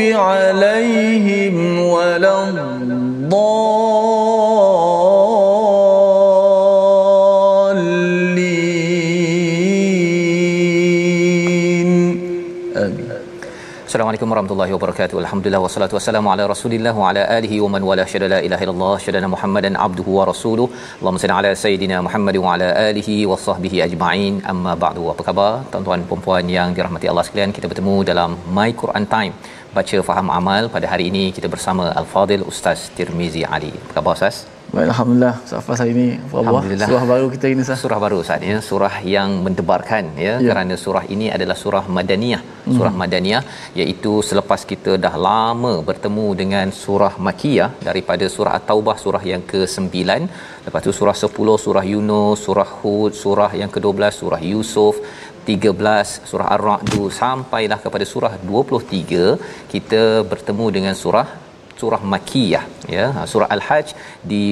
عليهم ولا الضالين آمين warahmatullahi wabarakatuh. Alhamdulillah wassalatu wassalamu ala Rasulillah wa ala alihi wa man wala syada la ilaha illallah syada Muhammadan abduhu wa rasuluh. Allahumma salli ala sayidina Muhammad wa ala alihi wa sahbihi ajma'in. Amma ba'du. Apa khabar tuan-tuan dan puan yang dirahmati Allah sekalian? Kita bertemu dalam My Quran Time. Baca faham amal pada hari ini kita bersama Al-Fadil Ustaz Tirmizi Ali. Apa khabar Ustaz? Baik, Alhamdulillah. Safas hari ini. Alhamdulillah. Surah baru kita ini sah. Surah baru saat ya, surah yang mendebarkan ya, Ya. kerana surah ini adalah surah Madaniyah. Surah Madaniyah iaitu selepas kita dah lama bertemu dengan surah Makiyah daripada surah At-Taubah surah yang ke-9, lepas tu surah 10 surah Yunus, surah Hud, surah yang ke-12 surah Yusuf 13 surah Ar-Ra'd sampailah kepada surah 23 kita bertemu dengan surah surah makiyah ya. Ha, surah al-hajj di,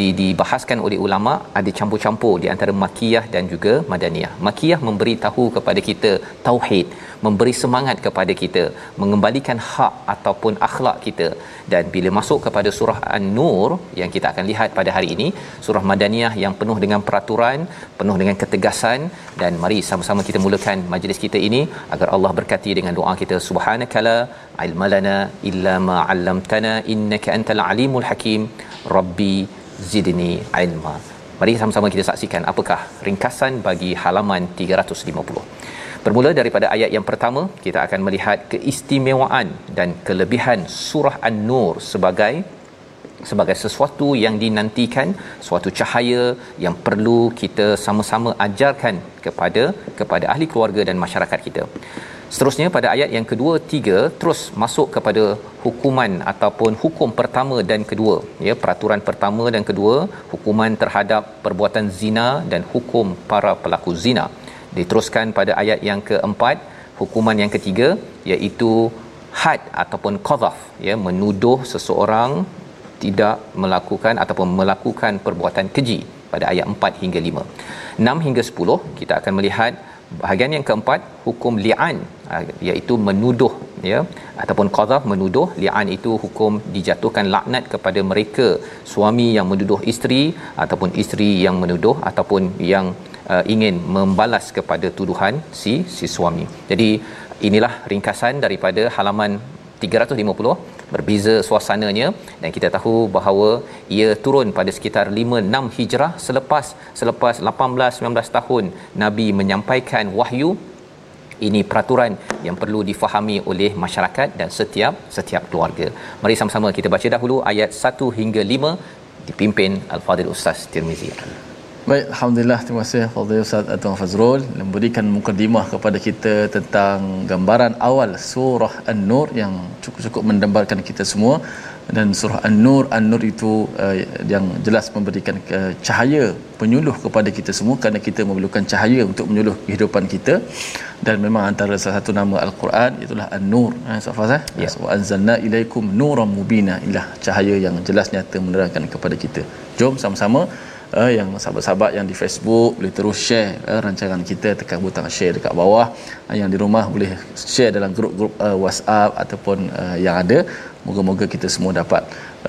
di dibahaskan oleh ulama ada campur-campur di antara makiyah dan juga madaniyah. Makiyah memberi tahu kepada kita tauhid memberi semangat kepada kita mengembalikan hak ataupun akhlak kita. Dan bila masuk kepada surah an-nur yang kita akan lihat pada hari ini surah madaniyah yang penuh dengan peraturan penuh dengan ketegasan dan mari sama-sama kita mulakan majlis kita ini agar Allah berkati dengan doa kita. Subhanakala ilmalana illa ma 'allamtana innaka antal alimul hakim. Rabbi zidni ilma. Mari sama-sama kita saksikan apakah ringkasan bagi halaman 350 Bermula daripada ayat yang pertama, kita akan melihat keistimewaan dan kelebihan surah An-Nur sebagai sebagai sesuatu yang dinantikan, suatu cahaya yang perlu kita sama-sama ajarkan kepada kepada ahli keluarga dan masyarakat kita. Seterusnya pada ayat yang kedua, tiga terus masuk kepada hukuman ataupun hukum pertama dan kedua. Ya, peraturan pertama dan kedua, hukuman terhadap perbuatan zina dan hukum para pelaku zina. Diteruskan pada ayat yang keempat, hukuman yang ketiga iaitu had ataupun qadhaf ya menuduh seseorang tidak melakukan ataupun melakukan perbuatan keji pada ayat 4 hingga 5. 6 hingga 10 kita akan melihat bahagian yang keempat hukum li'an ah, iaitu menuduh ya ataupun qadhaf menuduh li'an itu hukum dijatuhkan laknat kepada mereka suami yang menuduh isteri ataupun isteri yang menuduh ataupun yang uh, ingin membalas kepada tuduhan si si suami. Jadi inilah ringkasan daripada halaman 350 berbeza suasananya dan kita tahu bahawa ia turun pada sekitar 5 6 Hijrah selepas selepas 18 19 tahun Nabi menyampaikan wahyu ini peraturan yang perlu difahami oleh masyarakat dan setiap setiap keluarga. Mari sama-sama kita baca dahulu ayat 1 hingga 5 dipimpin Al-Fadil Ustaz Tirmizi. Baik, Alhamdulillah. Terima kasih Fadil Ustaz Tuan Fazrul memberikan mukadimah kepada kita tentang gambaran awal surah An-Nur yang cukup-cukup mendambarkan kita semua. Dan surah An-Nur An-Nur itu uh, yang jelas memberikan uh, cahaya penyuluh kepada kita semua kerana kita memerlukan cahaya untuk menyuluh kehidupan kita. Dan memang antara salah satu nama Al-Quran itulah An-Nur. Ha Safaz eh Ya. wa anzalna ilaikum nuram mubina. Ilah cahaya yang jelas nyata menerangkan kepada kita. Jom sama-sama uh, yang sahabat-sahabat yang di Facebook boleh terus share uh, rancangan kita tekan butang share dekat bawah. Uh, yang di rumah boleh share dalam grup-grup uh, WhatsApp ataupun uh, yang ada. Moga-moga kita semua dapat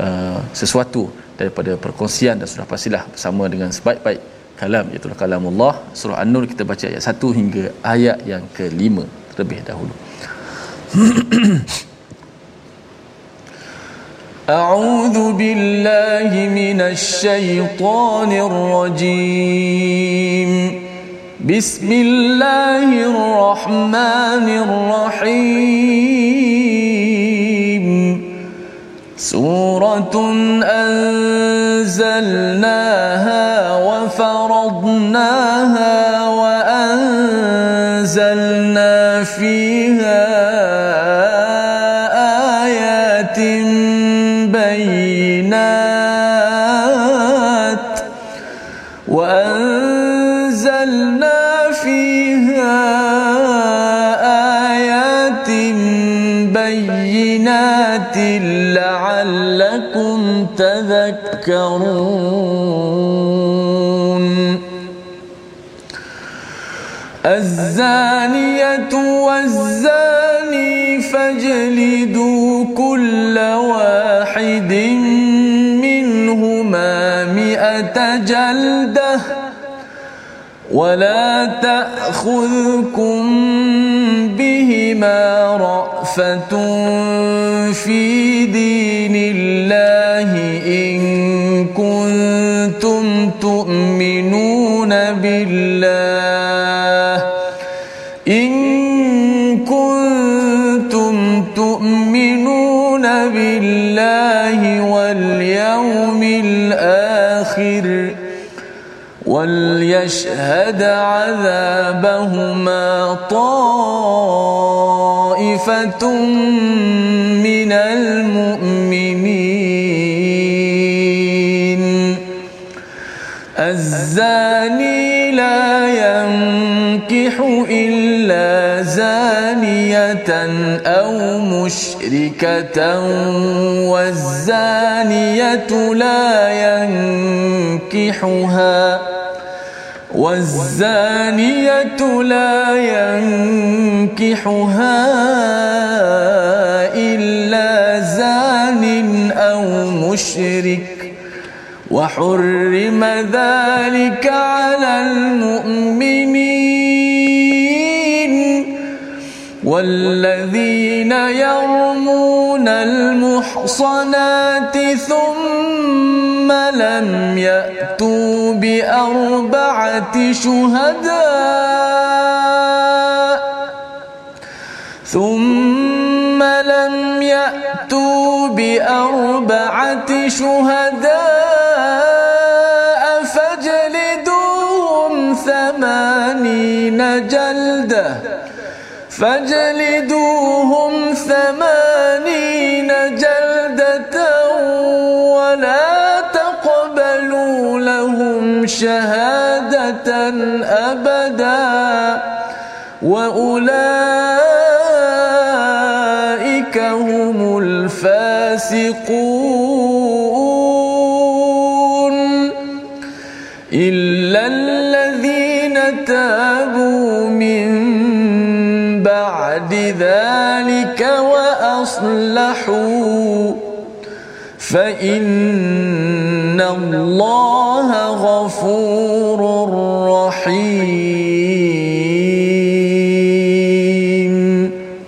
uh, sesuatu daripada perkongsian dan sudah pastilah bersama dengan sebaik-baik kalam iaitu kalamullah surah an-nur. Kita baca ayat 1 hingga ayat yang ke-5 terlebih dahulu أعوذ بالله من الشيطان الرجيم. بسم الله الرحمن الرحيم. سورة أنزلناها تذكرون الزانية والزاني فاجلدوا كل واحد منهما مئة جلدة ولا تأخذكم بهما رأفة في دين الآخر وليشهد عذابهما طائفة من المؤمنين. الزاني لا ينكح إلا أو مشركة والزانية لا ينكحها والزانية لا ينكحها إلا زان أو مشرك. وحرم ذلك على المؤمنين. والذين يرمون المحصنات ثم لم يأتوا بأربعة شهداء ثم لم يأتوا بأربعة شهداء فاجلدوهم ثمانين جلدة ولا تقبلوا لهم شهادة أبدا وأولئك هم الفاسقون وأصلحوا فإن الله غفور رحيم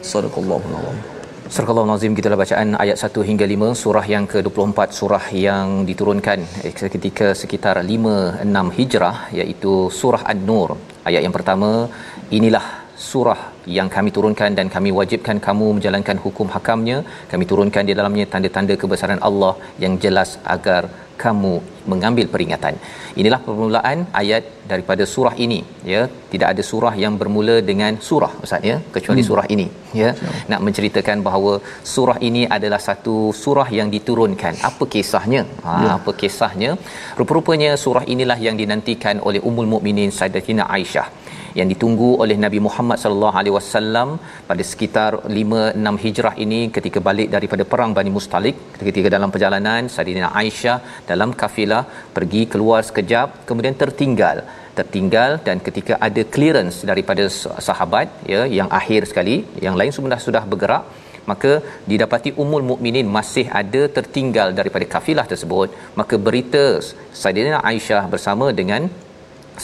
صدق الله العظيم Surah Al-Nazim kita bacaan ayat 1 hingga 5 surah yang ke-24 surah yang diturunkan ketika sekitar 5 6 Hijrah iaitu surah An-Nur ayat yang pertama inilah surah yang kami turunkan dan kami wajibkan kamu menjalankan hukum hakamnya kami turunkan di dalamnya tanda-tanda kebesaran Allah yang jelas agar kamu mengambil peringatan. Inilah permulaan ayat daripada surah ini ya. Tidak ada surah yang bermula dengan surah Ustaz ya kecuali hmm. surah ini ya. Sure. Nak menceritakan bahawa surah ini adalah satu surah yang diturunkan. Apa kisahnya? Ha ya. apa kisahnya? Rupa-rupanya surah inilah yang dinantikan oleh Ummul Mukminin Sayyidatina Aisyah yang ditunggu oleh Nabi Muhammad sallallahu alaihi wasallam pada sekitar 5 6 Hijrah ini ketika balik daripada perang Bani Mustalik ketika dalam perjalanan Saidina Aisyah dalam kafilah pergi keluar sekejap kemudian tertinggal. Tertinggal dan ketika ada clearance daripada sahabat ya yang akhir sekali yang lain sudah sudah bergerak maka didapati umul mukminin masih ada tertinggal daripada kafilah tersebut. Maka berita Saidina Aisyah bersama dengan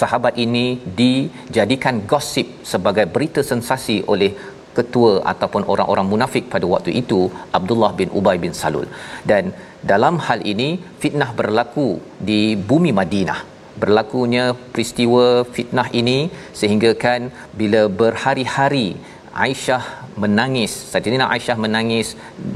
sahabat ini dijadikan gosip sebagai berita sensasi oleh ketua ataupun orang-orang munafik pada waktu itu Abdullah bin Ubay bin Salul. Dan dalam hal ini fitnah berlaku di bumi Madinah. Berlakunya peristiwa fitnah ini sehingga kan bila berhari-hari Aisyah menangis Saidina Aisyah menangis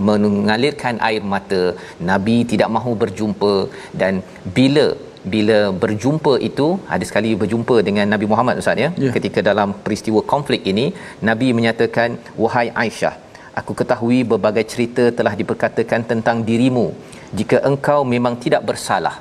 mengalirkan air mata Nabi tidak mahu berjumpa dan bila bila berjumpa itu ada sekali berjumpa dengan Nabi Muhammad Ustaz ya? Ya. ketika dalam peristiwa konflik ini Nabi menyatakan wahai Aisyah aku ketahui berbagai cerita telah diperkatakan tentang dirimu. Jika engkau memang tidak bersalah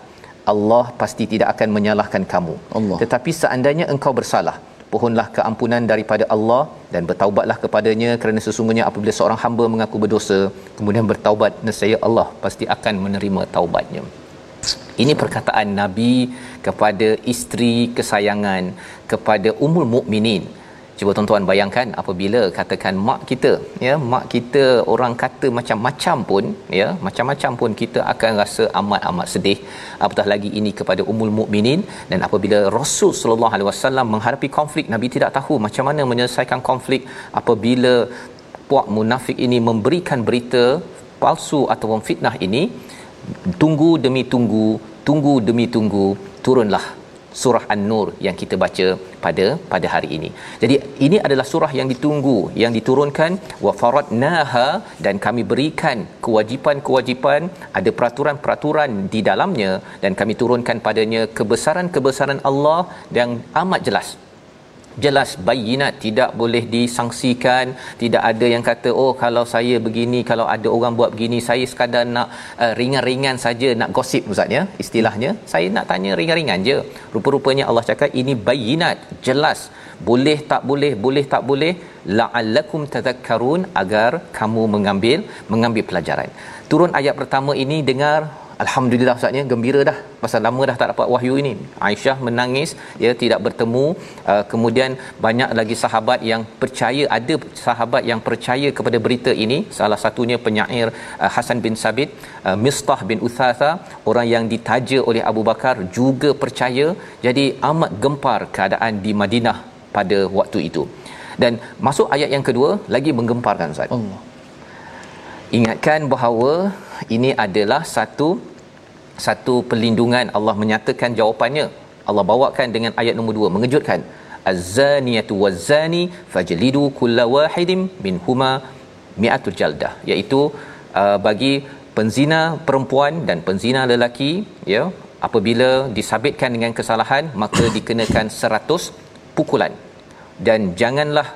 Allah pasti tidak akan menyalahkan kamu. Allah. tetapi seandainya engkau bersalah pohonlah keampunan daripada Allah dan bertaubatlah kepadanya. Kerana sesungguhnya apabila seorang hamba mengaku berdosa kemudian bertaubat nescaya Allah pasti akan menerima taubatnya ini perkataan Nabi kepada isteri kesayangan kepada ummul mukminin. Cuba tuan-tuan bayangkan apabila katakan mak kita ya mak kita orang kata macam-macam pun ya macam-macam pun kita akan rasa amat-amat sedih apatah lagi ini kepada ummul mukminin dan apabila Rasul sallallahu alaihi wasallam menghadapi konflik Nabi tidak tahu macam mana menyelesaikan konflik apabila puak munafik ini memberikan berita palsu ataupun fitnah ini tunggu demi tunggu tunggu demi tunggu turunlah surah an-nur yang kita baca pada pada hari ini. Jadi ini adalah surah yang ditunggu yang diturunkan wa faradnaha dan kami berikan kewajipan-kewajipan ada peraturan-peraturan di dalamnya dan kami turunkan padanya kebesaran-kebesaran Allah yang amat jelas jelas bayinat tidak boleh disangsikan. Tidak ada yang kata oh kalau saya begini kalau ada orang buat begini saya sekadar nak uh, ringan-ringan saja nak gosip ustaz ya istilahnya. Saya nak tanya ringan-ringan je. Rupa-rupanya Allah cakap ini bayinat jelas. Boleh tak boleh boleh tak boleh la'allakum tadhakkarun agar kamu mengambil mengambil pelajaran. Turun ayat pertama ini dengar Alhamdulillah Ustaznya gembira dah pasal lama dah tak dapat wahyu ini. Aisyah menangis ya tidak bertemu uh, kemudian banyak lagi sahabat yang percaya ada sahabat yang percaya kepada berita ini salah satunya penyair uh, Hasan bin Sabit uh, Mistah bin Uthatha orang yang ditaja oleh Abu Bakar juga percaya jadi amat gempar keadaan di Madinah pada waktu itu. Dan masuk ayat yang kedua lagi menggemparkan Ustaz. Allah. Ingatkan bahawa ini adalah satu satu perlindungan Allah menyatakan jawapannya. Allah bawakan dengan ayat nombor 2 mengejutkan. Az-zaniyatu waz-zani fajlidu kulla wahidin minhuma mi'atul jaldah iaitu uh, bagi penzina perempuan dan penzina lelaki ya apabila disabitkan dengan kesalahan maka dikenakan 100 pukulan dan janganlah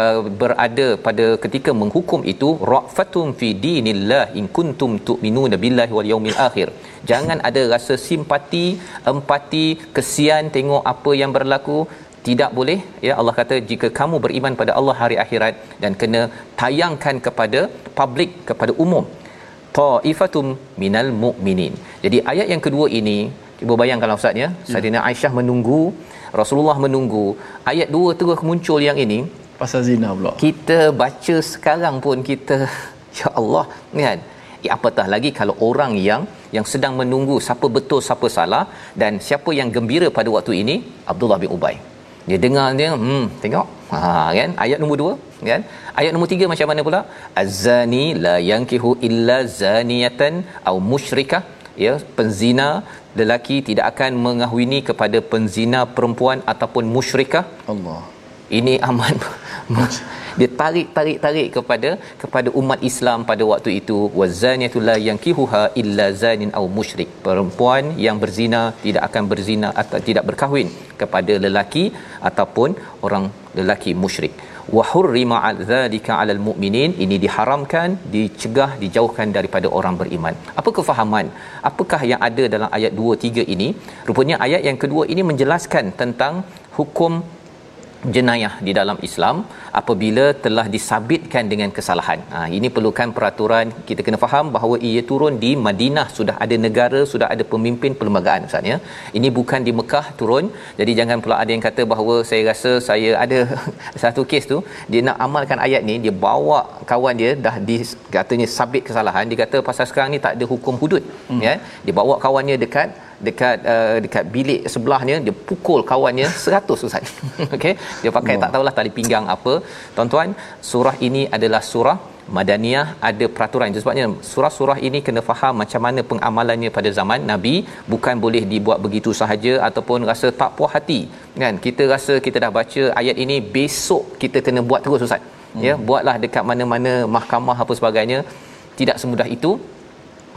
uh, berada pada ketika menghukum itu rafatum fi dinillah in kuntum tu'minuna billahi wal yaumil akhir. Jangan ada rasa simpati empati kesian tengok apa yang berlaku. Tidak boleh. Ya Allah kata jika kamu beriman pada Allah hari akhirat dan kena tayangkan kepada publik kepada umum taifatum minal mu'minin. Jadi ayat yang kedua ini cuba bayangkan ustaz ya. Saidina Aisyah menunggu Rasulullah menunggu ayat dua terus muncul yang ini Pasal zina pula. kita baca sekarang pun kita ya Allah kan? Ya, apatah lagi kalau orang yang yang sedang menunggu siapa betul siapa salah dan siapa yang gembira pada waktu ini Abdullah bin Ubay. Dia dengar dia hmm tengok. Ha kan? Ayat nombor 2 kan? Ayat nombor 3 macam mana pula? Azani la yankihu illa zaniyatan au musyrikah. Ya penzina lelaki tidak akan mengahwini kepada penzina perempuan ataupun musyrikah. Allah. Ini amat dia tarik tarik tarik kepada kepada umat Islam pada waktu itu. Wazaniyatu la yankihuha illa zanin au musyrik. Perempuan yang berzina tidak akan berzina atau tidak berkahwin kepada lelaki ataupun orang lelaki musyrik. Wa hurrima dzalika 'alal mu'minin ini diharamkan dicegah dijauhkan daripada orang beriman. Apa kefahaman? Apakah yang ada dalam ayat 2 3 ini? Rupanya ayat yang kedua ini menjelaskan tentang hukum jenayah di dalam Islam apabila telah disabitkan dengan kesalahan. Ha, ini perlukan peraturan kita kena faham bahawa ia turun di Madinah sudah ada negara sudah ada pemimpin perlembagaan Ustaz ya. Ini bukan di Mekah turun. Jadi jangan pula ada yang kata bahawa saya rasa saya ada satu kes tu dia nak amalkan ayat ni dia bawa kawan dia dah di katanya sabit kesalahan dia kata pasal sekarang ni tak ada hukum hudud hmm. ya. Dia bawa kawannya dekat dekat uh, dekat bilik sebelahnya dia pukul kawannya 100 ustaz. Okey? Dia pakai wow. tak tahulah tali pinggang apa. Tuan-tuan surah ini adalah surah Madaniyah. Ada peraturan itu sebabnya surah-surah ini kena faham macam mana pengamalannya pada zaman Nabi. Bukan boleh dibuat begitu sahaja ataupun rasa tak puas hati. Kan? Kita rasa kita dah baca ayat ini besok kita kena buat terus ustaz. Hmm. ya buatlah dekat mana-mana mahkamah apa sebagainya. Tidak semudah itu.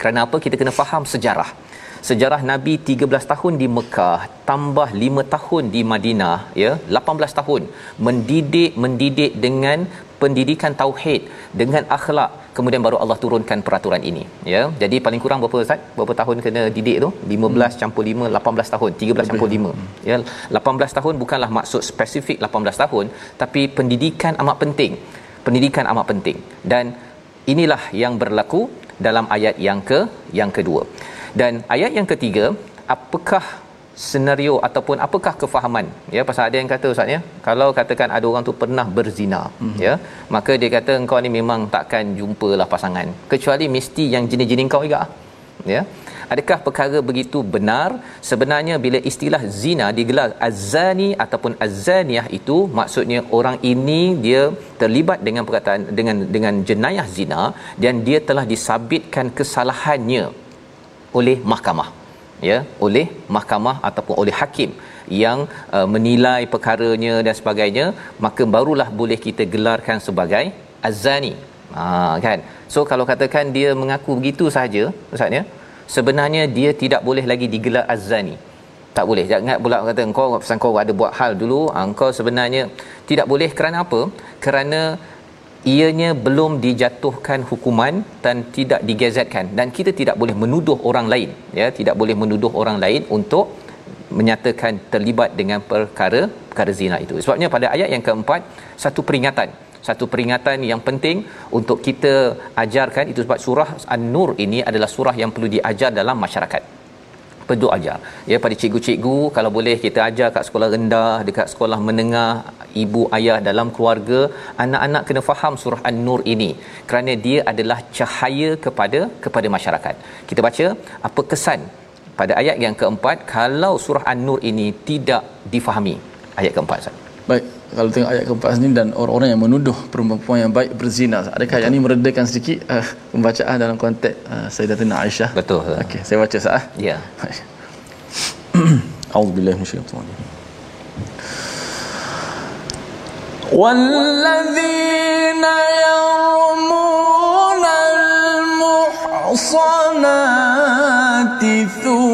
Kerana apa? Kita kena faham sejarah sejarah Nabi 13 tahun di Mekah tambah 5 tahun di Madinah ya 18 tahun. Mendidik mendidik dengan pendidikan tauhid dengan akhlak. Kemudian baru Allah turunkan peraturan ini ya. Jadi paling kurang berapa ustaz? Berapa tahun kena didik tu? 15 hmm. campur 5 18 tahun. 13 campur 5 hmm. ya 18 tahun bukanlah maksud spesifik 18 tahun tapi pendidikan amat penting. Pendidikan amat penting. Dan inilah yang berlaku dalam ayat yang ke yang kedua dan ayat yang ketiga apakah senario ataupun apakah kefahaman? Ya pasal ada yang kata ustaz ya kalau katakan ada orang tu pernah berzina mm-hmm. ya maka dia kata engkau ni memang takkan jumpalah pasangan. Kecuali mesti yang jenis-jenis kau juga ya. Adakah perkara begitu benar? Sebenarnya bila istilah zina digelar azani ataupun azaniyah itu maksudnya orang ini dia terlibat dengan perkataan dengan dengan jenayah zina dan dia telah disabitkan kesalahannya oleh mahkamah ya oleh mahkamah ataupun oleh hakim yang uh, menilai perkaranya dan sebagainya maka barulah boleh kita gelarkan sebagai azani ha kan? So kalau katakan dia mengaku begitu saja ustaz ya sebenarnya dia tidak boleh lagi digelar azani tak boleh. Jangan pula kata engkau pasal kau ada buat hal dulu. Engkau sebenarnya tidak boleh kerana apa? Kerana ianya belum dijatuhkan hukuman dan tidak digazetkan dan kita tidak boleh menuduh orang lain ya. Tidak boleh menuduh orang lain untuk menyatakan terlibat dengan perkara perkara zina itu. Sebabnya pada ayat yang keempat satu peringatan. Satu peringatan yang penting untuk kita ajarkan itu sebab surah an-nur ini adalah surah yang perlu diajar dalam masyarakat perlu ajar. Ya pada cikgu-cikgu kalau boleh kita ajar kat sekolah rendah dekat sekolah menengah ibu ayah dalam keluarga anak-anak kena faham surah an-nur ini. Kerana dia adalah cahaya kepada kepada masyarakat. Kita baca apa kesan pada ayat yang keempat kalau surah an-nur ini tidak difahami? Ayat keempat Ustaz baik kalau tengok ayat keempat ni dan orang-orang yang menuduh perempuan yang baik berzina adakah ayat ini meredakan sedikit uh, pembacaan dalam konteks uh, Sayyidatina Aisyah betul okey saya baca sah ya auzubillahi minasyaitanir والذين يرمون المحصنات ثم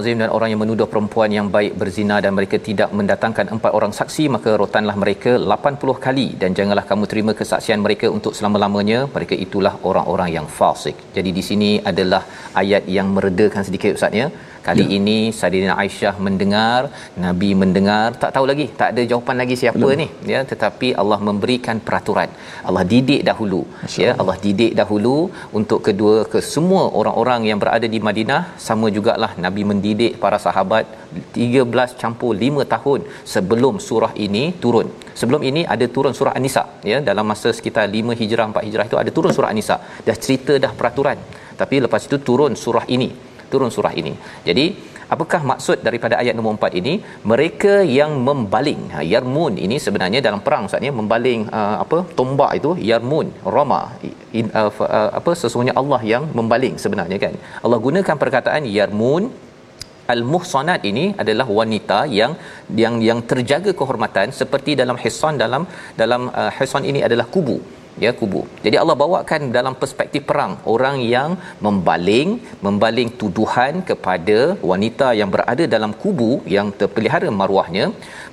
Al-Azim dan orang yang menuduh perempuan yang baik berzina dan mereka tidak mendatangkan empat orang saksi maka rotanlah mereka 80 kali dan janganlah kamu terima kesaksian mereka untuk selama-lamanya mereka itulah orang-orang yang fasik. Jadi di sini adalah ayat yang meredakan sedikit ustaz ya. Kali ya. ini Saidina Aisyah mendengar, Nabi mendengar, tak tahu lagi, tak ada jawapan lagi siapa Belum. ni ya tetapi Allah memberikan peraturan. Allah didik dahulu ya, Allah didik dahulu untuk kedua ke semua orang-orang yang berada di Madinah sama jugalah Nabi mendidik para sahabat 13 campur 5 tahun sebelum surah ini turun. Sebelum ini ada turun surah An-Nisa ya dalam masa sekitar 5 Hijrah 4 Hijrah itu ada turun surah An-Nisa. Dah cerita dah peraturan. Tapi lepas itu turun surah ini turun surah ini. Jadi apakah maksud daripada ayat nombor 4 ini? Mereka yang membaling. Ha, yarmun ini sebenarnya dalam perang Ustaz ya, membaling uh, apa? tombak itu yarmun, rama. In, uh, uh, apa sesungguhnya Allah yang membaling sebenarnya kan. Allah gunakan perkataan yarmun al-muhsanat ini adalah wanita yang yang yang terjaga kehormatan seperti dalam hisan dalam dalam uh, hisan ini adalah kubu ya kubu. Jadi Allah bawakan dalam perspektif perang. Orang yang membaling membaling tuduhan kepada wanita yang berada dalam kubu yang terpelihara maruahnya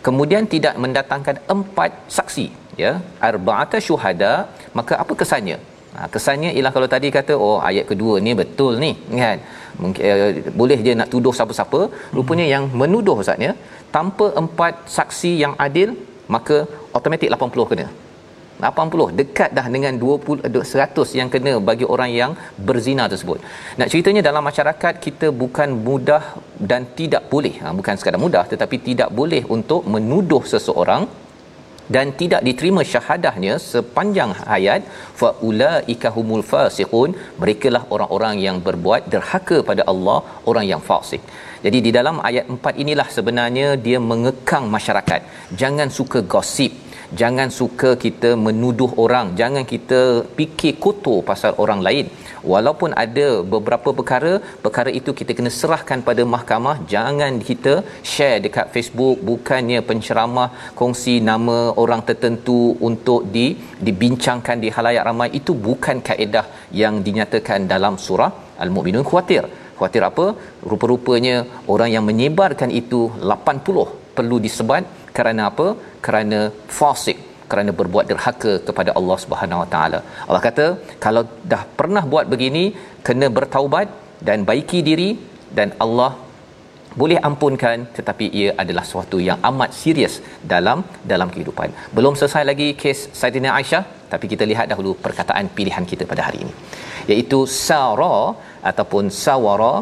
kemudian tidak mendatangkan empat saksi ya. Arba'ata syuhada maka apa kesannya? Ha, kesannya ialah kalau tadi kata oh ayat kedua ni betul ni kan? Mungkin uh, boleh je nak tuduh siapa-siapa. Rupanya hmm. yang menuduh ustaznya tanpa empat saksi yang adil maka automatik 80 kena 80 dekat dah dengan 20 100 yang kena bagi orang yang berzina tersebut. Nak ceritanya dalam masyarakat kita bukan mudah dan tidak boleh ha, bukan sekadar mudah tetapi tidak boleh untuk menuduh seseorang dan tidak diterima syahadahnya sepanjang hayat. Fa ulaika humul fasiqun merekalah orang-orang yang berbuat derhaka pada Allah orang yang fasik. Jadi di dalam ayat 4 inilah sebenarnya dia mengekang masyarakat. Jangan suka gosip jangan suka kita menuduh orang. Jangan kita fikir kotor pasal orang lain. Walaupun ada beberapa perkara perkara itu kita kena serahkan pada mahkamah. Jangan kita share dekat Facebook bukannya penceramah kongsi nama orang tertentu untuk di dibincangkan di halayak ramai. Itu bukan kaedah yang dinyatakan dalam surah al-mukminun khuatir khuatir apa? Rupa-rupanya orang yang menyebarkan itu 80 perlu disebat kerana apa kerana fasik kerana berbuat derhaka kepada Allah Subhanahu Wa Taala. Allah kata kalau dah pernah buat begini kena bertaubat dan baiki diri dan Allah boleh ampunkan tetapi ia adalah sesuatu yang amat serius dalam dalam kehidupan. Belum selesai lagi kes Saidina Aisyah tapi kita lihat dahulu perkataan pilihan kita pada hari ini iaitu sara ataupun sawara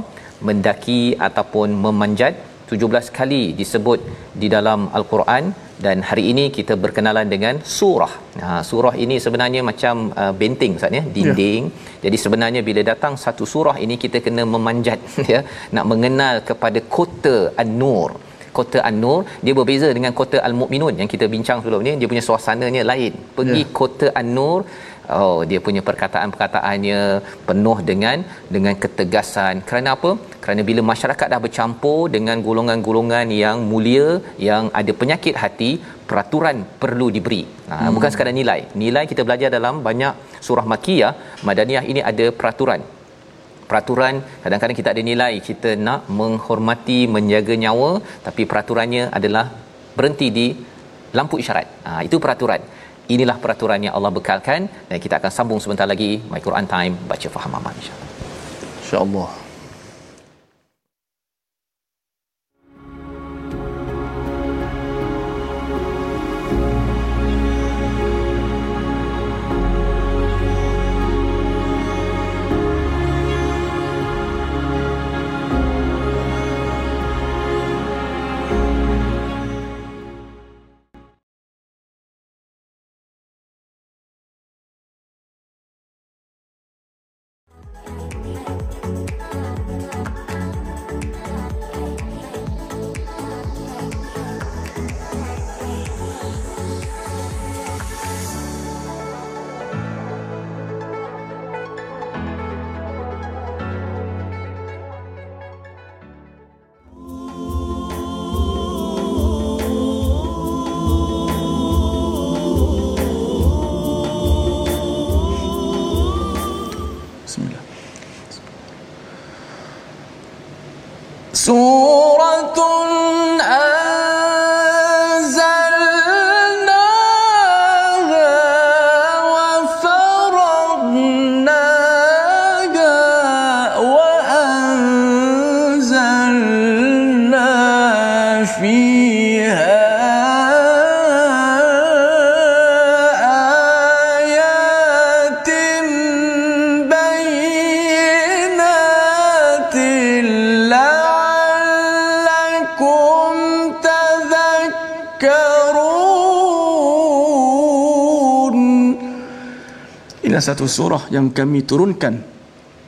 mendaki ataupun memanjat 17 kali disebut di dalam al-Quran dan hari ini kita berkenalan dengan surah. Ha surah ini sebenarnya macam uh, benteng Ustaz ya, dinding. Ya. Jadi sebenarnya bila datang satu surah ini kita kena memanjat ya, nak mengenal kepada kota An-Nur. Kota An-Nur dia berbeza dengan kota Al-Mukminun yang kita bincang sebelum ni, dia punya suasananya lain. Pergi ya. kota An-Nur oh dia punya perkataan-perkataannya penuh dengan dengan ketegasan. Kerana apa? Kerana bila masyarakat dah bercampur dengan golongan-golongan yang mulia yang ada penyakit hati peraturan perlu diberi. Ha, hmm. bukan sekadar nilai. Nilai kita belajar dalam banyak surah makiyah madaniyah ini ada peraturan. Peraturan kadang-kadang kita ada nilai. Kita nak menghormati menjaga nyawa tapi peraturannya adalah berhenti di lampu isyarat. Ha, itu peraturan inilah peraturan yang Allah bekalkan. Dan kita akan sambung sebentar lagi. My Quran time. Baca faham aman insyaallah. Insyaallah سوره satu surah yang kami turunkan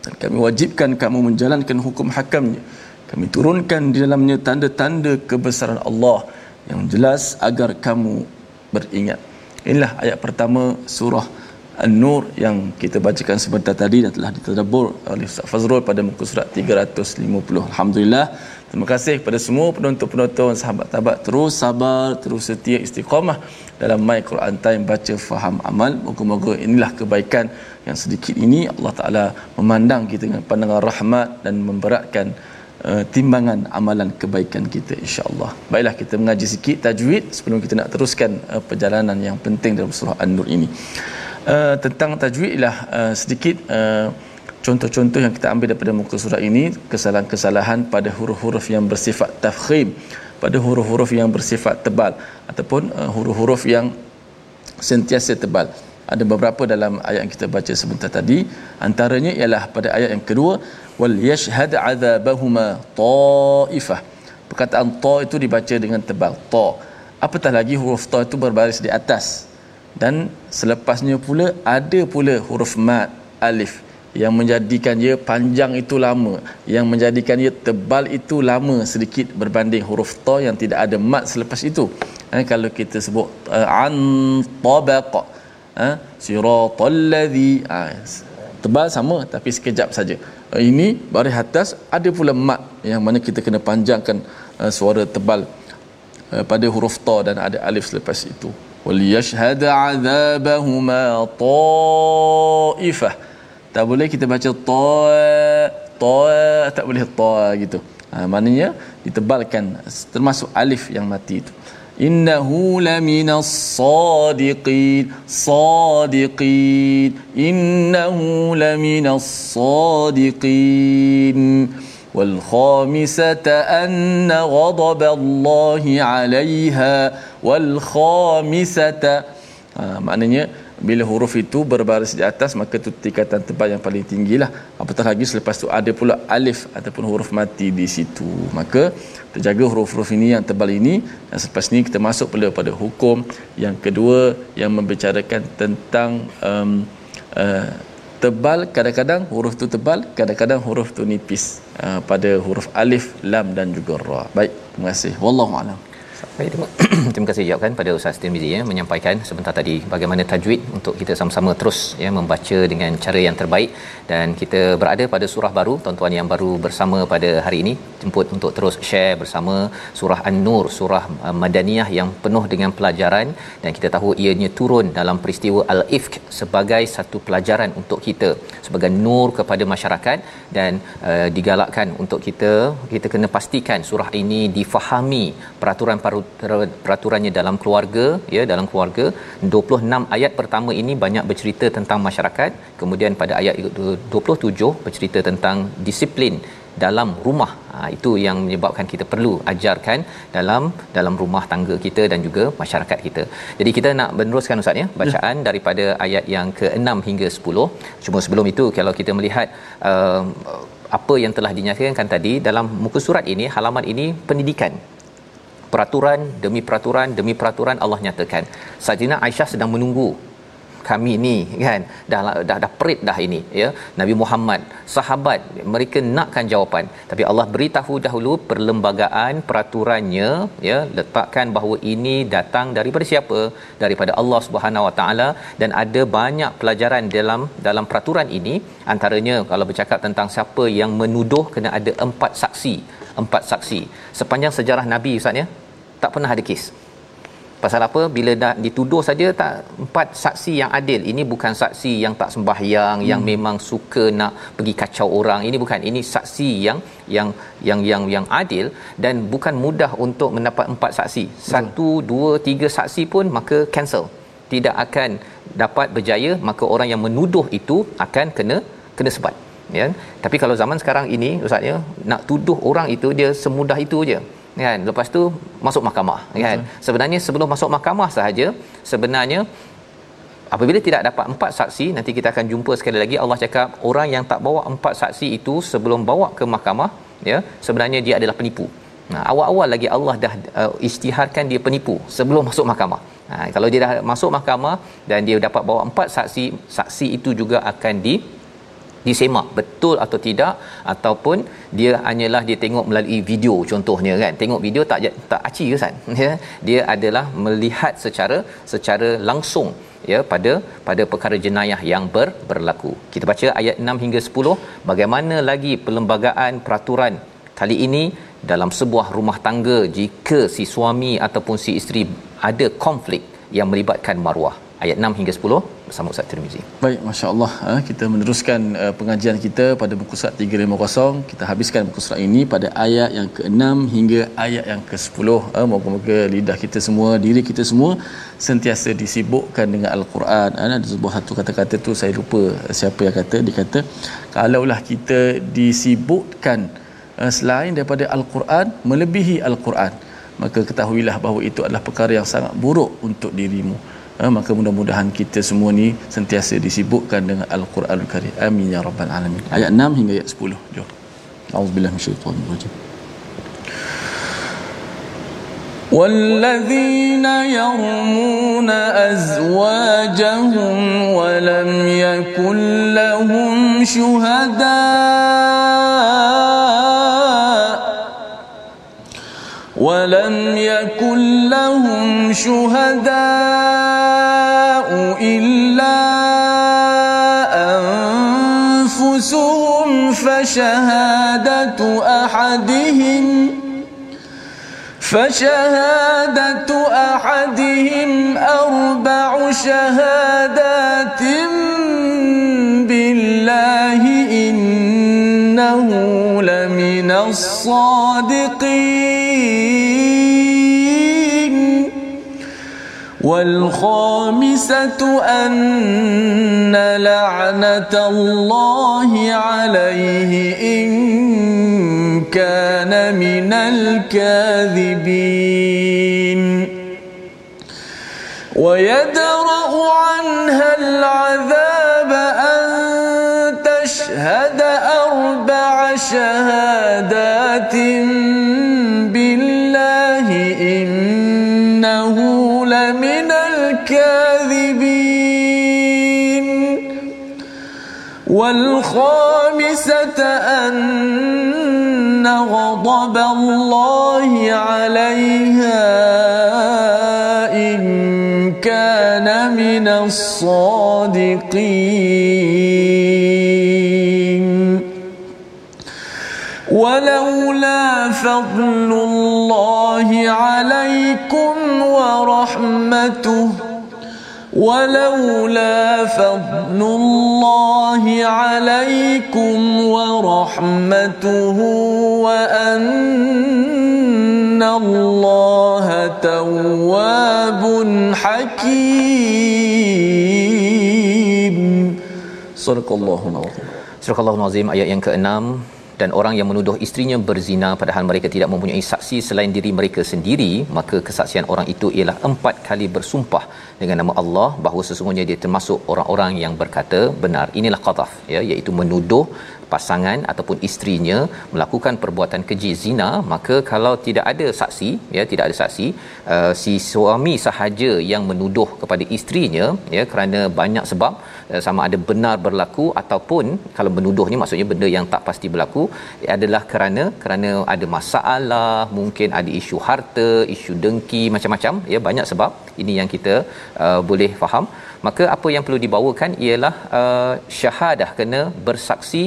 dan kami wajibkan kamu menjalankan hukum hakamnya kami turunkan di dalamnya tanda-tanda kebesaran Allah yang jelas agar kamu beringat inilah ayat pertama surah An-Nur yang kita bacakan sebentar tadi dan telah ditadabbur oleh Ustaz Fazrul pada muka surat 350. Alhamdulillah. Terima kasih kepada semua penonton-penonton, sahabat-sahabat terus sabar, terus setia istiqamah dalam My Quran Time baca faham amal. Moga-moga inilah kebaikan yang sedikit ini Allah Taala memandang kita dengan pandangan rahmat dan memberatkan uh, timbangan amalan kebaikan kita insya-Allah. Baiklah kita mengaji sikit tajwid sebelum kita nak teruskan uh, perjalanan yang penting dalam surah An-Nur ini. Uh, tentang tajwid ialah uh, sedikit uh, contoh-contoh yang kita ambil daripada muka surat ini kesalahan-kesalahan pada huruf-huruf yang bersifat tafkhim pada huruf-huruf yang bersifat tebal ataupun uh, huruf-huruf yang sentiasa tebal. Ada beberapa dalam ayat yang kita baca sebentar tadi. Antaranya ialah pada ayat yang kedua wal yashhad adzabahuma taifah. Perkataan ta itu dibaca dengan tebal ta. Apatah lagi huruf ta itu berbaris di atas? Dan selepasnya pula ada pula huruf mat alif yang menjadikan dia panjang itu lama. Yang menjadikan dia tebal itu lama sedikit berbanding huruf ta yang tidak ada mat selepas itu. Eh, kalau kita sebut uh, an tabaq ha siratal ladzi ha, tebal sama tapi sekejap saja. Uh, ini baris atas ada pula mat yang mana kita kena panjangkan uh, suara tebal uh, pada huruf ta dan ada alif selepas itu. Wal yashhad azabahuma taifah tak boleh kita baca ta ta tak boleh ta gitu ha, maknanya ditebalkan termasuk alif yang mati itu innahu laminas sadiqin sadiqin innahu laminas sadiqin والخامسة أن غضب الله عليها والخامسة ha, maknanya bila huruf itu berbaris di atas maka itu tingkatan tebal yang paling tinggilah apatah lagi selepas itu ada pula alif ataupun huruf mati di situ. Maka terjaga huruf-huruf ini yang tebal ini. Dan selepas ini kita masuk pula pada hukum yang kedua yang membicarakan tentang um, uh, tebal kadang-kadang huruf tu tebal kadang-kadang huruf tu nipis uh, pada huruf alif lam dan juga ra. Baik terima kasih. Wallahu alam Baik, terima, terima kasih jawabkan pada Ustaz Tirmizi ya menyampaikan sebentar tadi bagaimana tajwid untuk kita sama-sama terus ya membaca dengan cara yang terbaik. Dan kita berada pada surah baru tuan-tuan yang baru bersama pada hari ini jemput untuk terus share bersama surah An-Nur surah uh, Madaniyah yang penuh dengan pelajaran. Dan kita tahu ianya turun dalam peristiwa Al-Ifk sebagai satu pelajaran untuk kita sebagai nur kepada masyarakat. Dan uh, digalakkan untuk kita kita kena pastikan surah ini difahami peraturan peraturannya dalam keluarga ya dalam keluarga 26 ayat pertama ini banyak bercerita tentang masyarakat kemudian pada ayat 27 bercerita tentang disiplin dalam rumah ha, itu yang menyebabkan kita perlu ajarkan dalam dalam rumah tangga kita dan juga masyarakat kita. Jadi kita nak meneruskan ustaz ya bacaan ya. daripada ayat yang ke-6 hingga 10. Cuma sebelum itu kalau kita melihat uh, apa yang telah dinyatakan tadi dalam muka surat ini halaman ini pendidikan peraturan demi peraturan demi peraturan Allah nyatakan. Saidina Aisyah sedang menunggu kami ni kan? Dah dah dah perit dah ini ya. Nabi Muhammad sahabat mereka nakkan jawapan. Tapi Allah beritahu dahulu perlembagaan peraturannya ya letakkan bahawa ini datang daripada siapa? Daripada Allah Subhanahu Wa Taala. Dan ada banyak pelajaran dalam dalam peraturan ini. Antaranya kalau bercakap tentang siapa yang menuduh kena ada empat saksi empat saksi. Sepanjang sejarah nabi ustaz ya tak pernah ada kes. Pasal apa? Bila dah dituduh saja tak empat saksi yang adil. Ini bukan saksi yang tak sembahyang hmm. yang memang suka nak pergi kacau orang. Ini bukan. Ini saksi yang yang yang yang yang adil dan bukan mudah untuk mendapat empat saksi. Satu hmm. dua tiga saksi pun maka cancel. Tidak akan dapat berjaya maka orang yang menuduh itu akan kena kena sebat ya. Tapi kalau zaman sekarang ini ustaz ya nak tuduh orang itu dia semudah itu je. Kan? Lepas tu masuk mahkamah. Kan? Betul. sebenarnya sebelum masuk mahkamah sahaja sebenarnya apabila tidak dapat empat saksi nanti kita akan jumpa sekali lagi Allah cakap orang yang tak bawa empat saksi itu sebelum bawa ke mahkamah ya sebenarnya dia adalah penipu. Nah awal-awal lagi Allah dah uh, isytiharkan dia penipu sebelum masuk mahkamah. Ha, kalau dia dah masuk mahkamah dan dia dapat bawa empat saksi saksi itu juga akan di disemak betul atau tidak ataupun dia hanyalah dia tengok melalui video contohnya kan tengok video tak tak aci ke san ya dia adalah melihat secara secara langsung ya pada pada perkara jenayah yang ber, berlaku. Kita baca ayat 6 hingga 10 bagaimana lagi perlembagaan peraturan kali ini dalam sebuah rumah tangga jika si suami ataupun si isteri ada konflik yang melibatkan maruah. Ayat 6 hingga 10 bersama Ustaz Tirmizi. Baik, Masya Allah. Ha, kita meneruskan uh, pengajian kita pada muka surat 350. Kita habiskan muka surat ini pada ayat yang ke-6 hingga ayat yang ke-10. Ha, moga-moga lidah kita semua, diri kita semua sentiasa disibukkan dengan Al-Quran. Ha, ada sebuah satu kata-kata tu saya lupa siapa yang kata. Dia kata, kalaulah kita disibukkan selain daripada Al-Quran, melebihi Al-Quran, maka ketahuilah bahawa itu adalah perkara yang sangat buruk untuk dirimu Ha, maka mudah-mudahan kita semua ni sentiasa disibukkan dengan Al-Quranul Karim. Amin ya rabbal alamin. Ayat 6 hingga ayat 10. Jom. Auzubillahi minasyaitanir rajim. والذين يرمون أزواجهم ولم يكن لهم شهداء ولم يكن شهداء إلا أنفسهم فشهادة أحدهم فشهادة أحدهم أربع شهادات بالله إنه لمن الصادقين والخامسة أن لعنة الله عليه إن كان من الكاذبين. ويدرأ عنها العذاب أن تشهد أربع شهادات الكاذبين والخامسة أن غضب الله عليها إن كان من الصادقين ولولا فضل الله عليكم ورحمته ولولا فضل الله عليكم ورحمته وأن الله تواب حكيم صدق الله العظيم. Surah Al-Azim ayat yang ke-6 dan orang yang menuduh isterinya berzina padahal mereka tidak mempunyai saksi selain diri mereka sendiri maka kesaksian orang itu ialah empat kali bersumpah dengan nama Allah bahawa sesungguhnya dia termasuk orang-orang yang berkata benar. Inilah qadhaf ya iaitu menuduh pasangan ataupun isterinya melakukan perbuatan keji zina maka kalau tidak ada saksi ya tidak ada saksi uh, si suami sahaja yang menuduh kepada isterinya ya kerana banyak sebab uh, sama ada benar berlaku ataupun kalau menuduh ni maksudnya benda yang tak pasti berlaku adalah kerana kerana ada masalah mungkin ada isu harta isu dengki macam-macam ya banyak sebab. Ini yang kita uh, boleh faham maka apa yang perlu dibawakan ialah uh, syahadah kena bersaksi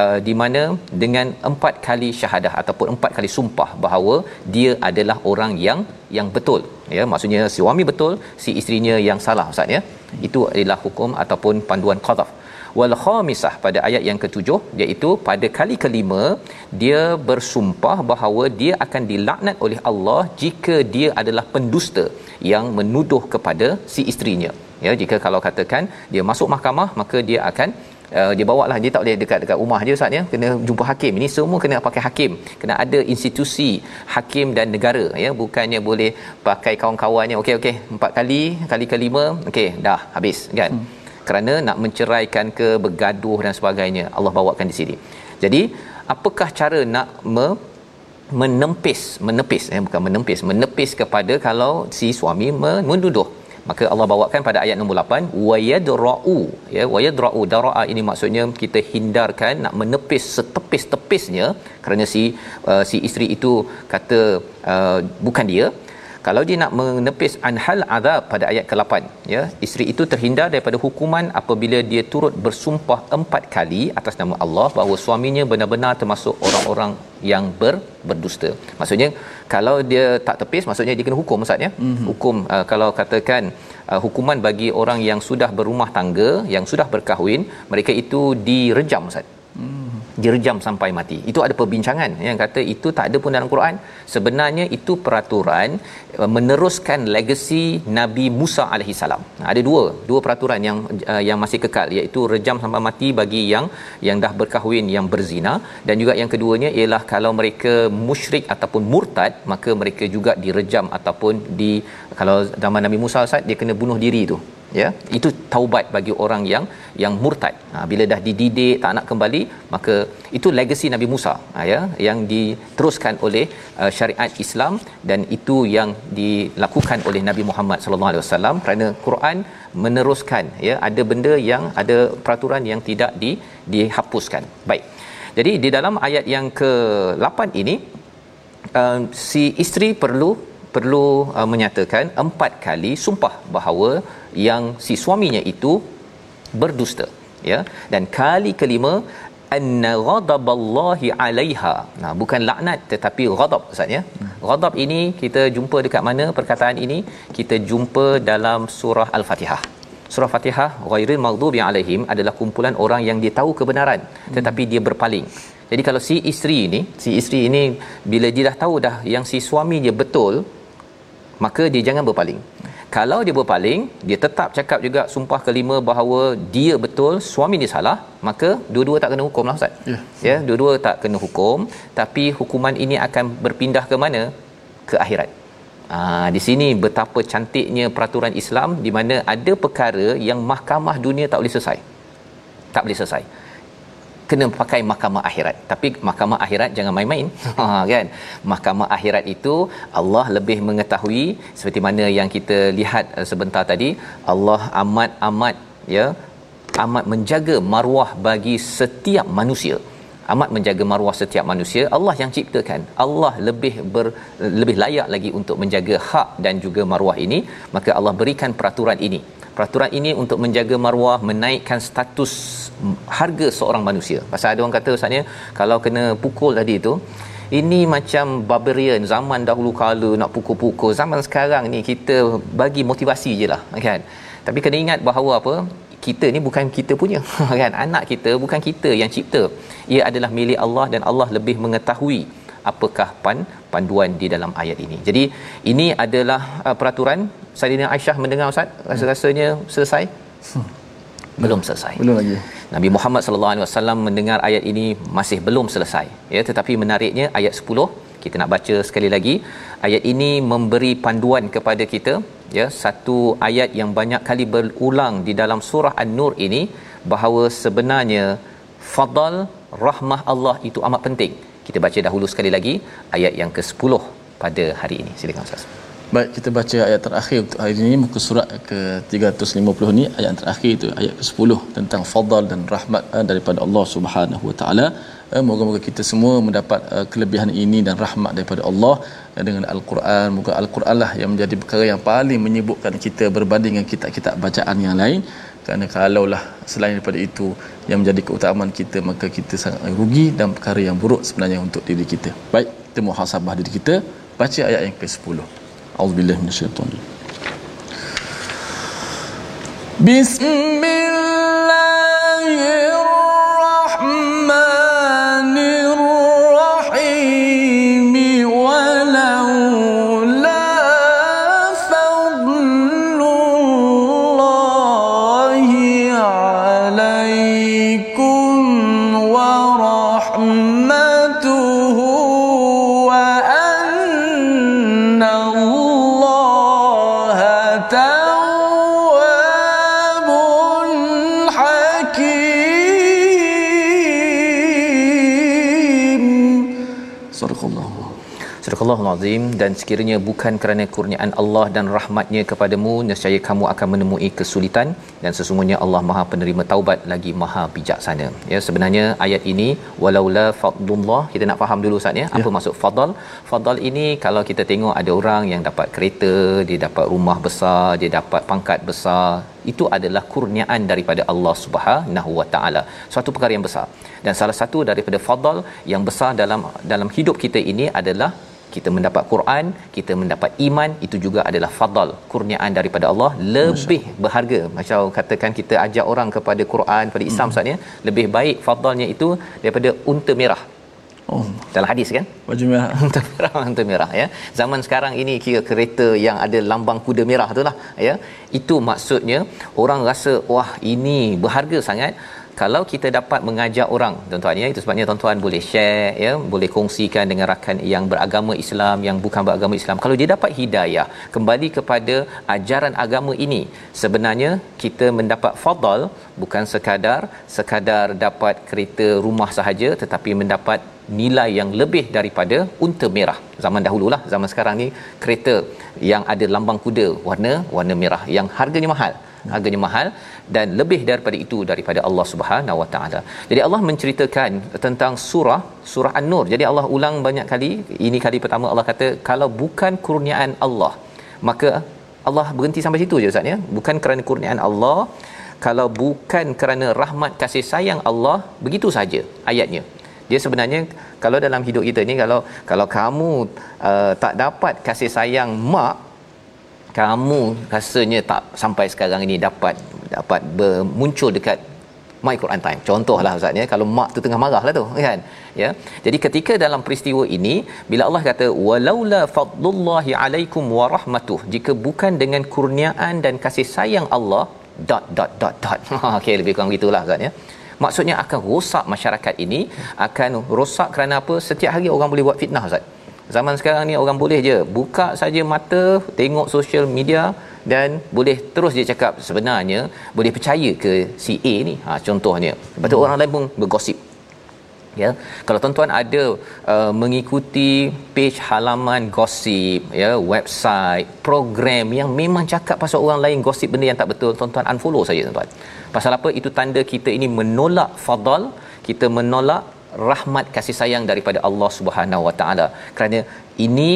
uh, di mana dengan empat kali syahadah ataupun empat kali sumpah bahawa dia adalah orang yang yang betul. Ya maksudnya si suami betul si isterinya yang salah ustaz ya. Itu adalah hukum ataupun panduan qadhaf wal khamisah pada ayat yang ketujuh iaitu pada kali kelima dia bersumpah bahawa dia akan dilaknat oleh Allah jika dia adalah pendusta yang menuduh kepada si isterinya. Ya jika kalau katakan dia masuk mahkamah maka dia akan Uh, dia bawa lah dia tak boleh dekat-dekat rumah je Ustaz ya. Kena jumpa hakim. Ini semua kena pakai hakim. Kena ada institusi hakim dan negara ya. Bukannya boleh pakai kawan-kawannya. Okey okey. Empat kali kali kelima okey dah habis kan? Hmm. Kerana nak menceraikan ke bergaduh dan sebagainya Allah bawakan di sini. Jadi apakah cara nak me, menempis menepis eh bukan menempis menepis kepada kalau si suami menuduh maka Allah bawakan pada ayat nombor 8 wayadrau ya wayadrau daraa ini maksudnya kita hindarkan nak menepis setepis-tepisnya. Kerana si uh, si isteri itu kata uh, bukan dia kalau dia nak menepis anhal azab pada ayat ke-8 ya isteri itu terhindar daripada hukuman apabila dia turut bersumpah empat kali atas nama Allah bahawa suaminya benar-benar termasuk orang-orang yang ber, berdusta. Maksudnya kalau dia tak tepis maksudnya dia kena hukum ustaz ya? Mm-hmm. hukum uh, kalau katakan uh, hukuman bagi orang yang sudah berumah tangga yang sudah berkahwin mereka itu direjam ustaz direjam sampai mati. Itu ada perbincangan yang kata itu tak ada pun dalam Quran. Sebenarnya itu peraturan uh, meneruskan legasi Nabi Musa alaihi salam. Ada dua, dua peraturan yang uh, yang masih kekal iaitu rejam sampai mati bagi yang yang dah berkahwin yang berzina dan juga yang keduanya ialah kalau mereka musyrik ataupun murtad maka mereka juga direjam ataupun di kalau zaman Nabi Musa Ustaz dia kena bunuh diri tu ya? Itu taubat bagi orang yang yang murtad. Ha, bila dah dididik tak nak kembali maka itu legasi Nabi Musa ha, ya? Yang diteruskan oleh uh, syariat Islam dan itu yang dilakukan oleh Nabi Muhammad sallallahu alaihi wasallam kerana Quran meneruskan ya? Ada benda yang ada peraturan yang tidak di dihapuskan. Baik. Jadi di dalam ayat yang ke-8 ini uh, si isteri perlu perlu uh, menyatakan empat kali sumpah bahawa yang si suaminya itu berdusta ya. Dan kali kelima anna ghadaballahi 'alaiha. Nah bukan laknat tetapi ghadab ustaz ya. Ghadab ini kita jumpa dekat mana perkataan ini? Kita jumpa dalam surah al-fatihah. Surah fatihah ghairil maghdubi alaihim adalah kumpulan orang yang dia tahu kebenaran tetapi dia berpaling. Jadi kalau si isteri ini si isteri ini bila dia dah tahu dah yang si suami dia betul maka dia jangan berpaling kalau dia berpaling dia tetap cakap juga sumpah kelima bahawa dia betul suami dia salah maka dua-dua tak kena hukum lah ustaz Ya. ya dua-dua tak kena hukum tapi hukuman ini akan berpindah ke mana ke akhirat Ah di sini betapa cantiknya peraturan Islam di mana ada perkara yang mahkamah dunia tak boleh selesai. Tak boleh selesai. Kena pakai mahkamah akhirat. Tapi mahkamah akhirat jangan main-main. Ha kan. Mahkamah akhirat itu Allah lebih mengetahui seperti mana yang kita lihat uh, sebentar tadi, Allah amat amat ya amat menjaga maruah bagi setiap manusia amat menjaga maruah setiap manusia Allah yang ciptakan Allah lebih ber, lebih layak lagi untuk menjaga hak dan juga maruah ini maka Allah berikan peraturan ini peraturan ini untuk menjaga maruah menaikkan status harga seorang manusia. Pasal ada orang kata ustaznya kalau kena pukul tadi tu ini macam barbarian. Zaman dahulu kala nak pukul-pukul zaman sekarang ni kita bagi motivasi je lah kan? Tapi kena ingat bahawa apa? Kita ni bukan kita punya kan? Anak kita bukan kita yang cipta. Ia adalah milik Allah dan Allah lebih mengetahui apakah pan panduan di dalam ayat ini. Jadi ini adalah uh, peraturan Saidina Aisyah mendengar Ustaz rasa-rasanya selesai? Belum selesai. Belum lagi. Nabi Muhammad sallallahu alaihi wasallam mendengar ayat ini masih belum selesai. Ya tetapi menariknya ayat 10 kita nak baca sekali lagi. Ayat ini memberi panduan kepada kita ya satu ayat yang banyak kali berulang di dalam surah An-Nur ini bahawa sebenarnya fadal rahmah Allah itu amat penting. Kita baca dahulu sekali lagi ayat yang ke-10 pada hari ini. Silakan Ustaz. Baik, kita baca ayat terakhir untuk hari ini muka surat ke-350 ni ayat terakhir itu ayat ke-10 tentang fadal dan rahmat uh, daripada Allah Subhanahu Wa Taala. Uh, moga-moga kita semua mendapat uh, kelebihan ini dan rahmat daripada Allah dengan Al-Quran. Moga Al-Quran lah yang menjadi perkara yang paling menyibukkan kita berbanding dengan kitab-kitab bacaan yang lain kerana kalaulah selain daripada itu yang menjadi keutamaan kita maka kita sangat rugi dan perkara yang buruk sebenarnya untuk diri kita. Baik kita muhasabah diri kita baca ayat yang ke-10 auzubillah minasyaitan bismillahirrahmanirrahim. Dan sekiranya bukan kerana kurniaan Allah dan rahmatnya kepadamu nescaya kamu akan menemui kesulitan. Dan sesungguhnya Allah Maha penerima taubat lagi Maha bijaksana. Ya sebenarnya ayat ini walaula fadlullah. Kita nak faham dulu Ustaz ya? Apa maksud fadl fadl ini kalau kita tengok ada orang yang dapat kereta dia dapat rumah besar dia dapat pangkat besar itu adalah kurniaan daripada Allah Subhanahu Wa Taala. Suatu perkara yang besar. Dan salah satu daripada fadl yang besar dalam dalam hidup kita ini adalah kita mendapat Quran, kita mendapat iman, itu juga adalah fadal, kurniaan daripada Allah lebih Masya. berharga. Macam katakan kita ajak orang kepada Quran, pada Islam hmm. Ustaz ya, lebih baik fadalnya itu daripada unta merah. Oh, dalam hadis kan? Baju merah. Unta merah, unta merah ya. Zaman sekarang ini kira kereta yang ada lambang kuda merah itulah ya. Itu maksudnya orang rasa wah ini berharga sangat kalau kita dapat mengajak orang tuan-tuan ya itu sebabnya tuan-tuan boleh share ya boleh kongsikan dengan rakan yang beragama Islam yang bukan beragama Islam. Kalau dia dapat hidayah kembali kepada ajaran agama ini sebenarnya kita mendapat fadal bukan sekadar sekadar dapat kereta rumah sahaja tetapi mendapat nilai yang lebih daripada unta merah. Zaman dahululah zaman sekarang ni kereta yang ada lambang kuda warna warna merah yang harganya mahal harganya mahal dan lebih daripada itu daripada Allah Subhanahu Wa Taala. Jadi Allah menceritakan tentang surah surah An-Nur. Jadi Allah ulang banyak kali. Ini kali pertama Allah kata kalau bukan kurniaan Allah maka Allah berhenti sampai situ je Ustaz ya. Bukan kerana kurniaan Allah kalau bukan kerana rahmat kasih sayang Allah begitu saja ayatnya. Dia sebenarnya kalau dalam hidup kita ni kalau kalau kamu uh, tak dapat kasih sayang mak kamu rasanya tak sampai sekarang ini dapat dapat bermuncul dekat My Quran Time. Contohlah Ustaz ya, kalau mak tu tengah marah lah tu kan. Ya. Jadi ketika dalam peristiwa ini bila Allah kata walaula fadlullahi alaikum wa rahmatuh jika bukan dengan kurniaan dan kasih sayang Allah dot dot dot dot. Okey lebih kurang gitulah Ustaz ya. Maksudnya akan rosak masyarakat ini akan rosak kerana apa? Setiap hari orang boleh buat fitnah Ustaz. Zaman sekarang ni orang boleh je buka saja mata tengok social media dan boleh terus dia cakap sebenarnya boleh percaya ke si A ni. Ha contohnya. Lepas tu hmm. orang lain pun bergosip. Ya. Kalau tuan-tuan ada uh, mengikuti page halaman gosip ya website program yang memang cakap pasal orang lain gosip benda yang tak betul tuan-tuan unfollow saja tuan-tuan. Pasal apa? Itu tanda kita ini menolak fadal kita menolak rahmat kasih sayang daripada Allah Subhanahu Wa Taala. Kerana ini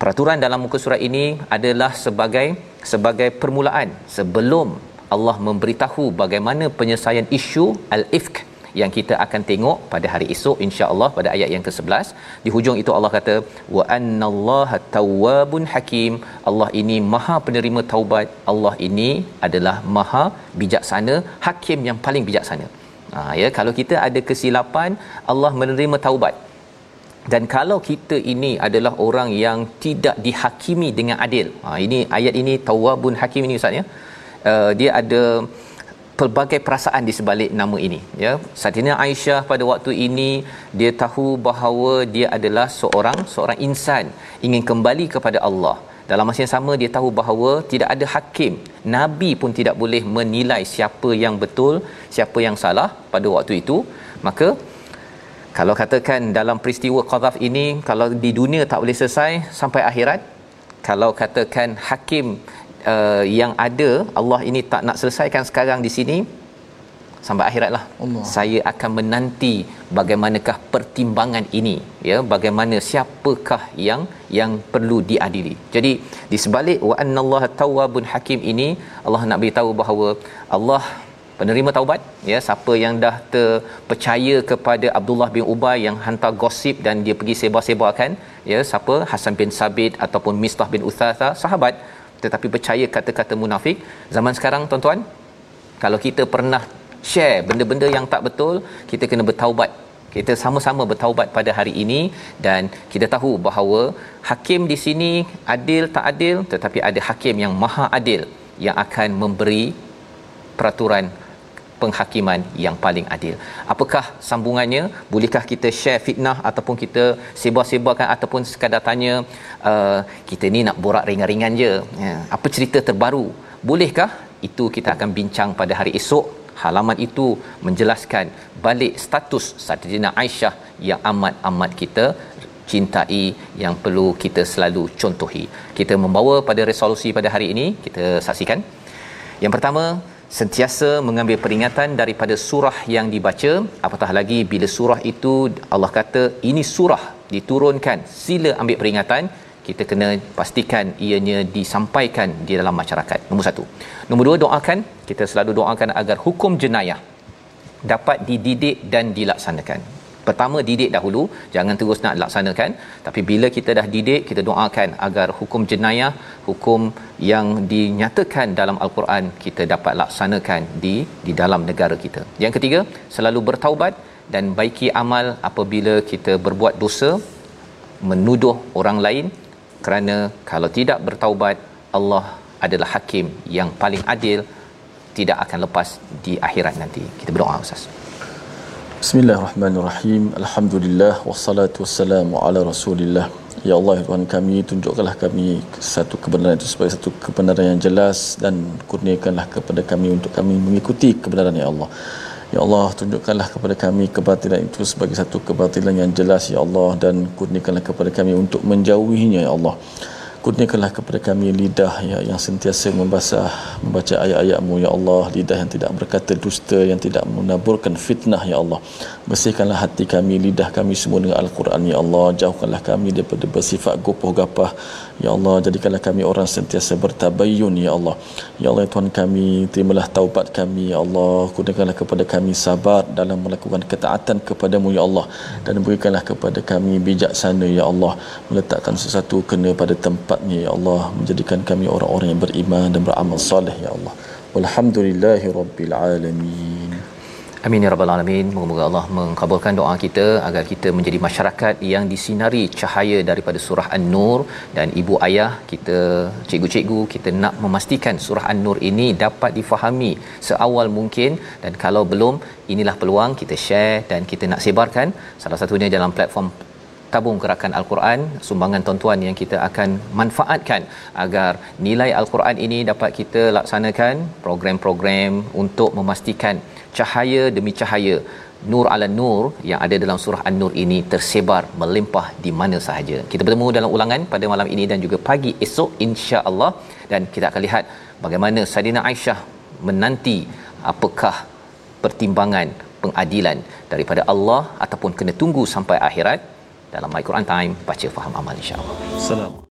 peraturan dalam muka surat ini adalah sebagai sebagai permulaan sebelum Allah memberitahu bagaimana penyelesaian isu al-ifk yang kita akan tengok pada hari esok insya-Allah pada ayat yang ke-11 di hujung itu Allah kata wa annallaha tawwabun hakim. Allah ini maha penerima taubat. Allah ini adalah maha bijaksana hakim yang paling bijaksana ha ya kalau kita ada kesilapan Allah menerima taubat. Dan kalau kita ini adalah orang yang tidak dihakimi dengan adil. Ha, ini ayat ini tawabun hakim ini ustaz ya. Uh, dia ada pelbagai perasaan di sebalik nama ini ya. Saidina Aisyah pada waktu ini dia tahu bahawa dia adalah seorang seorang insan ingin kembali kepada Allah dalam masa yang sama dia tahu bahawa tidak ada hakim nabi pun tidak boleh menilai siapa yang betul siapa yang salah pada waktu itu. Maka kalau katakan dalam peristiwa qadhaf ini kalau di dunia tak boleh selesai sampai akhirat kalau katakan hakim uh, yang ada Allah ini tak nak selesaikan sekarang di sini sampai akhiratlah. Allah. saya akan menanti bagaimanakah pertimbangan ini ya. Bagaimana siapakah yang yang perlu diadili. Jadi di sebalik wa annallaha tawwabun hakim ini Allah nak beritahu bahawa Allah penerima taubat ya. Siapa yang dah terpercaya kepada Abdullah bin Ubay yang hantar gosip dan dia pergi sebar-sebarkan ya. Siapa? Hasan bin Sabit ataupun Mistah bin Uthatha sahabat. Tetapi percaya kata-kata munafik. Zaman sekarang tuan-tuan kalau kita pernah share benda-benda yang tak betul kita kena bertaubat kita sama-sama bertaubat pada hari ini dan kita tahu bahawa hakim di sini adil tak adil tetapi ada hakim yang maha adil yang akan memberi peraturan penghakiman yang paling adil. Apakah sambungannya? Bolehkah kita share fitnah ataupun kita sebar-sebarkan ataupun sekadar tanya uh, kita ni nak borak ringan-ringan je. Ya, apa cerita terbaru? Bolehkah? Itu kita akan bincang pada hari esok. Halaman itu menjelaskan balik status Saidina Aisyah yang amat-amat kita cintai yang perlu kita selalu contohi. Kita membawa pada resolusi pada hari ini, kita saksikan. Yang pertama, sentiasa mengambil peringatan daripada surah yang dibaca apatah lagi bila surah itu Allah kata ini surah diturunkan sila ambil peringatan kita kena pastikan ianya disampaikan di dalam masyarakat. Nombor satu. Nombor dua doakan. Kita selalu doakan agar hukum jenayah dapat dididik dan dilaksanakan. Pertama didik dahulu. Jangan terus nak laksanakan. Tapi bila kita dah didik kita doakan agar hukum jenayah hukum yang dinyatakan dalam al-Quran kita dapat laksanakan di di dalam negara kita. Yang ketiga selalu bertaubat dan baiki amal apabila kita berbuat dosa menuduh orang lain kerana kalau tidak bertaubat Allah adalah hakim yang paling adil tidak akan lepas di akhirat nanti kita berdoa ustaz Bismillahirrahmanirrahim. Alhamdulillah wassalatu wassalamu ala Rasulillah. Ya Allah ya Tuhan kami tunjukkanlah kami satu kebenaran itu sebagai satu kebenaran yang jelas dan kurniakanlah kepada kami untuk kami mengikuti kebenaran ya Allah. Ya Allah tunjukkanlah kepada kami kebatilan itu sebagai satu kebatilan yang jelas ya Allah dan kurniakanlah kepada kami untuk menjauhinya ya Allah. Kurniakanlah kepada kami lidah ya, yang sentiasa membasah membaca ayat-ayatmu ya Allah lidah yang tidak berkata dusta yang tidak menaburkan fitnah ya Allah bersihkanlah hati kami lidah kami semua dengan Al-Quran. Ya Allah jauhkanlah kami daripada bersifat gopoh gapah ya Allah jadikanlah kami orang sentiasa bertabayun ya Allah. Ya Allah Tuhan kami terimalah taubat kami ya Allah. Kurniakanlah kepada kami sabar dalam melakukan ketaatan kepadamu ya Allah. Dan berikanlah kepada kami bijaksana ya Allah. Meletakkan sesuatu kena pada tempatnya ya Allah. Menjadikan kami orang-orang yang beriman dan beramal soleh ya Allah. Walhamdulillahi rabbil alamin Amin ya rabbal alamin. Moga-moga Allah mengabulkan doa kita agar kita menjadi masyarakat yang disinari cahaya daripada surah An-Nur. Dan ibu ayah kita cikgu-cikgu kita nak memastikan surah An-Nur ini dapat difahami seawal mungkin. Dan kalau belum inilah peluang kita share dan kita nak sebarkan. Salah satunya dalam platform tabung gerakan al-Quran. Sumbangan tuan-tuan yang kita akan manfaatkan agar nilai al-Quran ini dapat kita laksanakan program-program untuk memastikan cahaya demi cahaya nur ala nur yang ada dalam surah an-nur ini tersebar melimpah di mana sahaja. Kita bertemu dalam ulangan pada malam ini dan juga pagi esok insya-Allah. Dan kita akan lihat bagaimana Saidina Aisyah menanti apakah pertimbangan pengadilan daripada Allah ataupun kena tunggu sampai akhirat dalam My Quran Time baca faham amal insya-Allah. Assalamualaikum